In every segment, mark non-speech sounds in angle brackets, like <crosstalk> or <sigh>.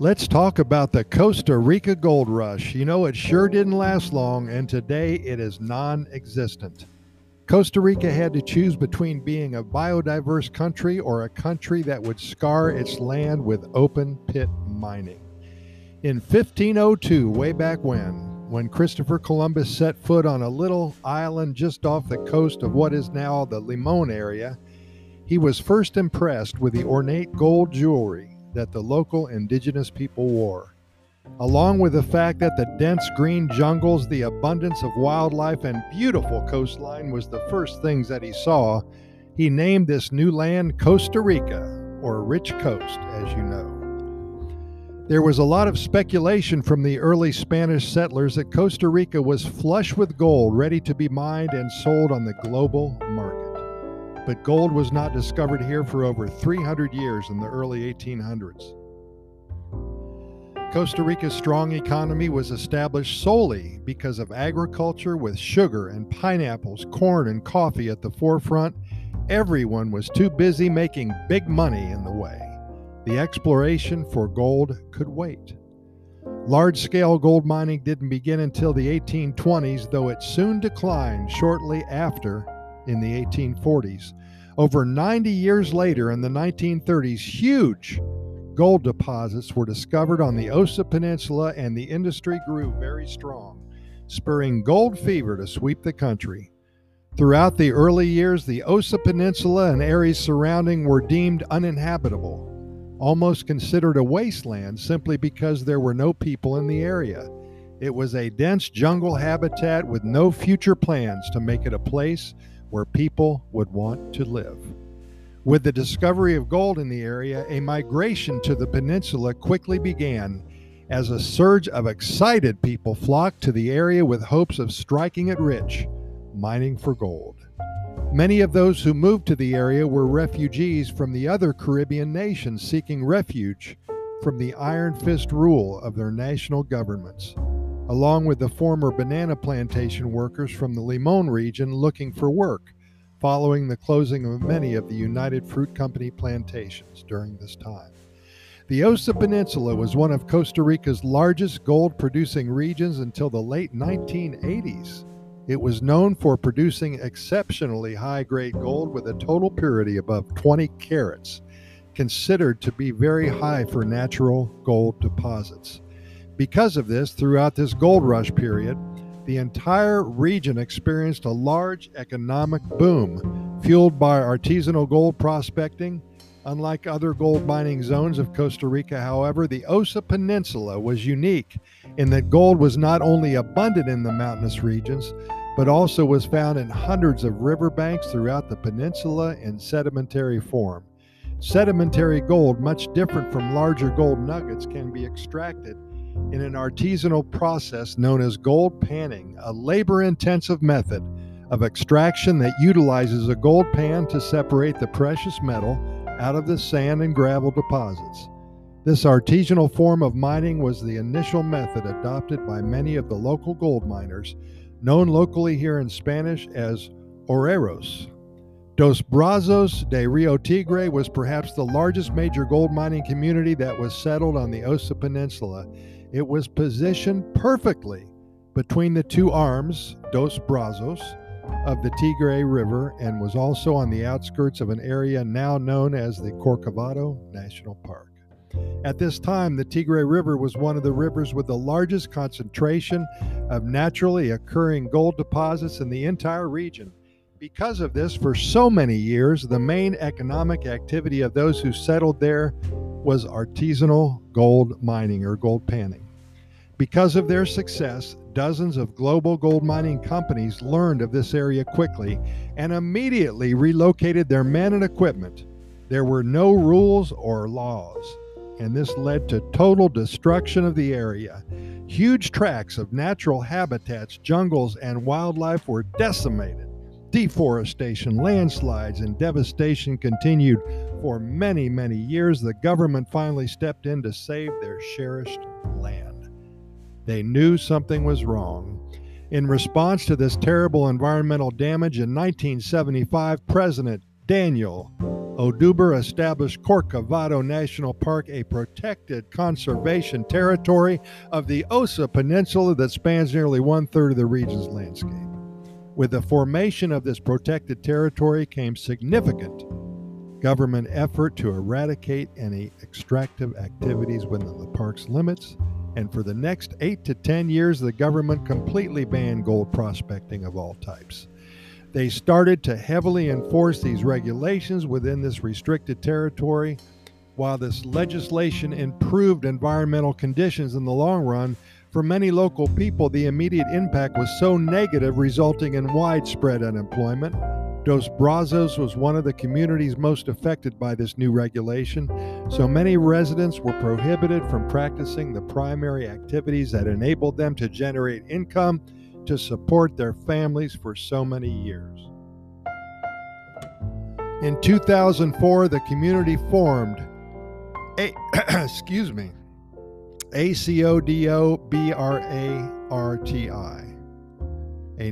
Let's talk about the Costa Rica gold rush. You know, it sure didn't last long, and today it is non existent. Costa Rica had to choose between being a biodiverse country or a country that would scar its land with open pit mining. In 1502, way back when, when Christopher Columbus set foot on a little island just off the coast of what is now the Limon area, he was first impressed with the ornate gold jewelry that the local indigenous people wore. Along with the fact that the dense green jungles, the abundance of wildlife, and beautiful coastline was the first things that he saw, he named this new land Costa Rica, or Rich Coast, as you know. There was a lot of speculation from the early Spanish settlers that Costa Rica was flush with gold ready to be mined and sold on the global but gold was not discovered here for over 300 years in the early 1800s. Costa Rica's strong economy was established solely because of agriculture with sugar and pineapples, corn, and coffee at the forefront. Everyone was too busy making big money in the way. The exploration for gold could wait. Large scale gold mining didn't begin until the 1820s, though it soon declined shortly after in the 1840s. Over 90 years later, in the 1930s, huge gold deposits were discovered on the Osa Peninsula, and the industry grew very strong, spurring gold fever to sweep the country. Throughout the early years, the Osa Peninsula and areas surrounding were deemed uninhabitable, almost considered a wasteland simply because there were no people in the area. It was a dense jungle habitat with no future plans to make it a place where people would want to live. With the discovery of gold in the area, a migration to the peninsula quickly began as a surge of excited people flocked to the area with hopes of striking it rich, mining for gold. Many of those who moved to the area were refugees from the other Caribbean nations seeking refuge from the iron fist rule of their national governments along with the former banana plantation workers from the Limon region looking for work, following the closing of many of the United Fruit Company plantations during this time. The Osa Peninsula was one of Costa Rica's largest gold producing regions until the late 1980s. It was known for producing exceptionally high grade gold with a total purity above 20 carats, considered to be very high for natural gold deposits. Because of this, throughout this gold rush period, the entire region experienced a large economic boom fueled by artisanal gold prospecting. Unlike other gold mining zones of Costa Rica, however, the Osa Peninsula was unique in that gold was not only abundant in the mountainous regions, but also was found in hundreds of riverbanks throughout the peninsula in sedimentary form. Sedimentary gold, much different from larger gold nuggets, can be extracted in an artisanal process known as gold panning, a labor intensive method of extraction that utilizes a gold pan to separate the precious metal out of the sand and gravel deposits. This artisanal form of mining was the initial method adopted by many of the local gold miners, known locally here in Spanish as oreros. Dos Brazos de Rio Tigre was perhaps the largest major gold mining community that was settled on the Osa Peninsula it was positioned perfectly between the two arms, Dos Brazos, of the Tigre River and was also on the outskirts of an area now known as the Corcovado National Park. At this time, the Tigre River was one of the rivers with the largest concentration of naturally occurring gold deposits in the entire region. Because of this, for so many years, the main economic activity of those who settled there was artisanal gold mining or gold panning. Because of their success, dozens of global gold mining companies learned of this area quickly and immediately relocated their men and equipment. There were no rules or laws, and this led to total destruction of the area. Huge tracts of natural habitats, jungles, and wildlife were decimated. Deforestation, landslides, and devastation continued for many, many years. The government finally stepped in to save their cherished land. They knew something was wrong. In response to this terrible environmental damage in 1975, President Daniel Oduber established Corcovado National Park, a protected conservation territory of the Osa Peninsula that spans nearly one third of the region's landscape. With the formation of this protected territory came significant government effort to eradicate any extractive activities within the park's limits. And for the next eight to 10 years, the government completely banned gold prospecting of all types. They started to heavily enforce these regulations within this restricted territory. While this legislation improved environmental conditions in the long run, for many local people, the immediate impact was so negative, resulting in widespread unemployment. Dos Brazos was one of the communities most affected by this new regulation, so many residents were prohibited from practicing the primary activities that enabled them to generate income to support their families for so many years. In 2004, the community formed a <coughs> excuse me, ACODO a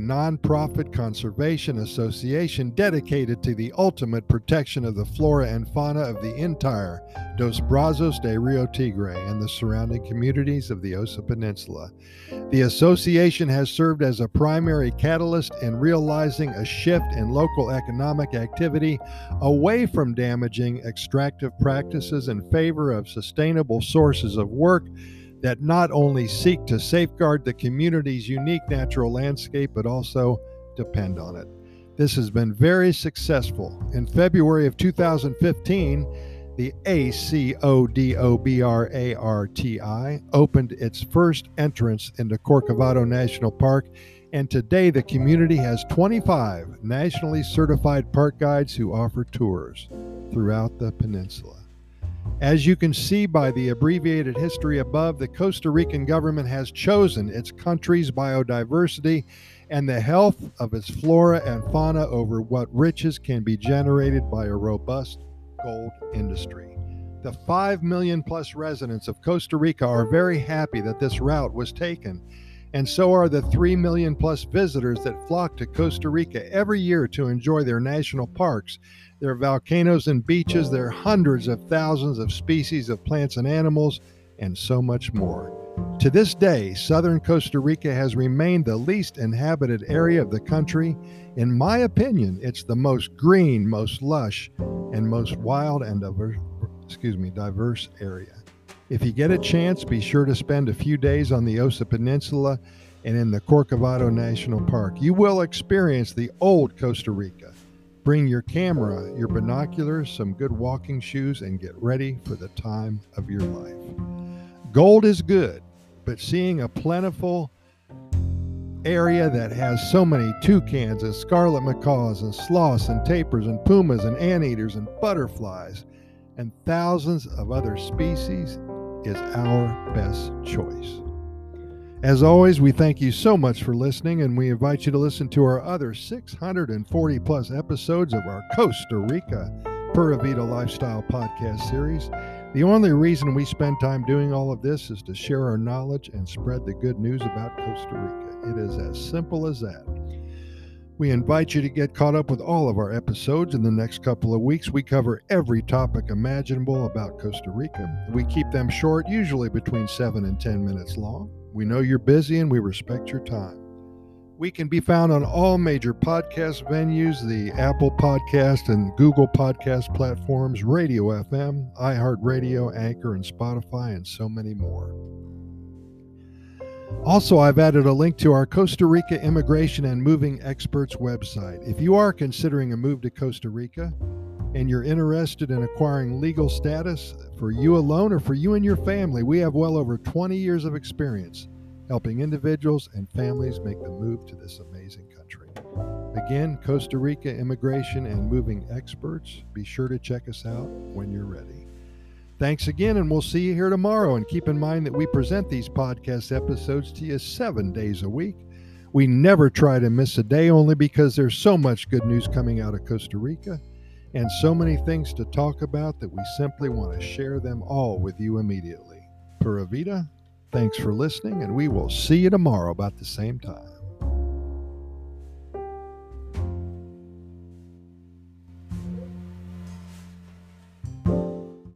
nonprofit conservation association dedicated to the ultimate protection of the flora and fauna of the entire Dos Brazos de Rio Tigre and the surrounding communities of the Osa Peninsula. The association has served as a primary catalyst in realizing a shift in local economic activity away from damaging extractive practices in favor of sustainable sources of work that not only seek to safeguard the community's unique natural landscape, but also depend on it. This has been very successful. In February of 2015, the ACODOBRARTI opened its first entrance into Corcovado National Park, and today the community has 25 nationally certified park guides who offer tours throughout the peninsula. As you can see by the abbreviated history above, the Costa Rican government has chosen its country's biodiversity and the health of its flora and fauna over what riches can be generated by a robust gold industry. The 5 million plus residents of Costa Rica are very happy that this route was taken, and so are the 3 million plus visitors that flock to Costa Rica every year to enjoy their national parks their volcanoes and beaches. their hundreds of thousands of species of plants and animals, and so much more. To this day, southern Costa Rica has remained the least inhabited area of the country. In my opinion, it's the most green, most lush, and most wild and diverse, excuse me, diverse area. If you get a chance, be sure to spend a few days on the Osa Peninsula and in the Corcovado National Park. You will experience the old Costa Rica Bring your camera, your binoculars, some good walking shoes, and get ready for the time of your life. Gold is good, but seeing a plentiful area that has so many toucans and scarlet macaws and sloths and tapirs and pumas and anteaters and butterflies and thousands of other species is our best choice. As always, we thank you so much for listening, and we invite you to listen to our other 640 plus episodes of our Costa Rica Pura Vida Lifestyle podcast series. The only reason we spend time doing all of this is to share our knowledge and spread the good news about Costa Rica. It is as simple as that. We invite you to get caught up with all of our episodes in the next couple of weeks. We cover every topic imaginable about Costa Rica. We keep them short, usually between 7 and 10 minutes long. We know you're busy and we respect your time. We can be found on all major podcast venues the Apple Podcast and Google Podcast platforms, Radio FM, iHeartRadio, Anchor, and Spotify, and so many more. Also, I've added a link to our Costa Rica Immigration and Moving Experts website. If you are considering a move to Costa Rica, and you're interested in acquiring legal status for you alone or for you and your family, we have well over 20 years of experience helping individuals and families make the move to this amazing country. Again, Costa Rica immigration and moving experts. Be sure to check us out when you're ready. Thanks again, and we'll see you here tomorrow. And keep in mind that we present these podcast episodes to you seven days a week. We never try to miss a day only because there's so much good news coming out of Costa Rica and so many things to talk about that we simply want to share them all with you immediately. Pura Vida, thanks for listening, and we will see you tomorrow about the same time.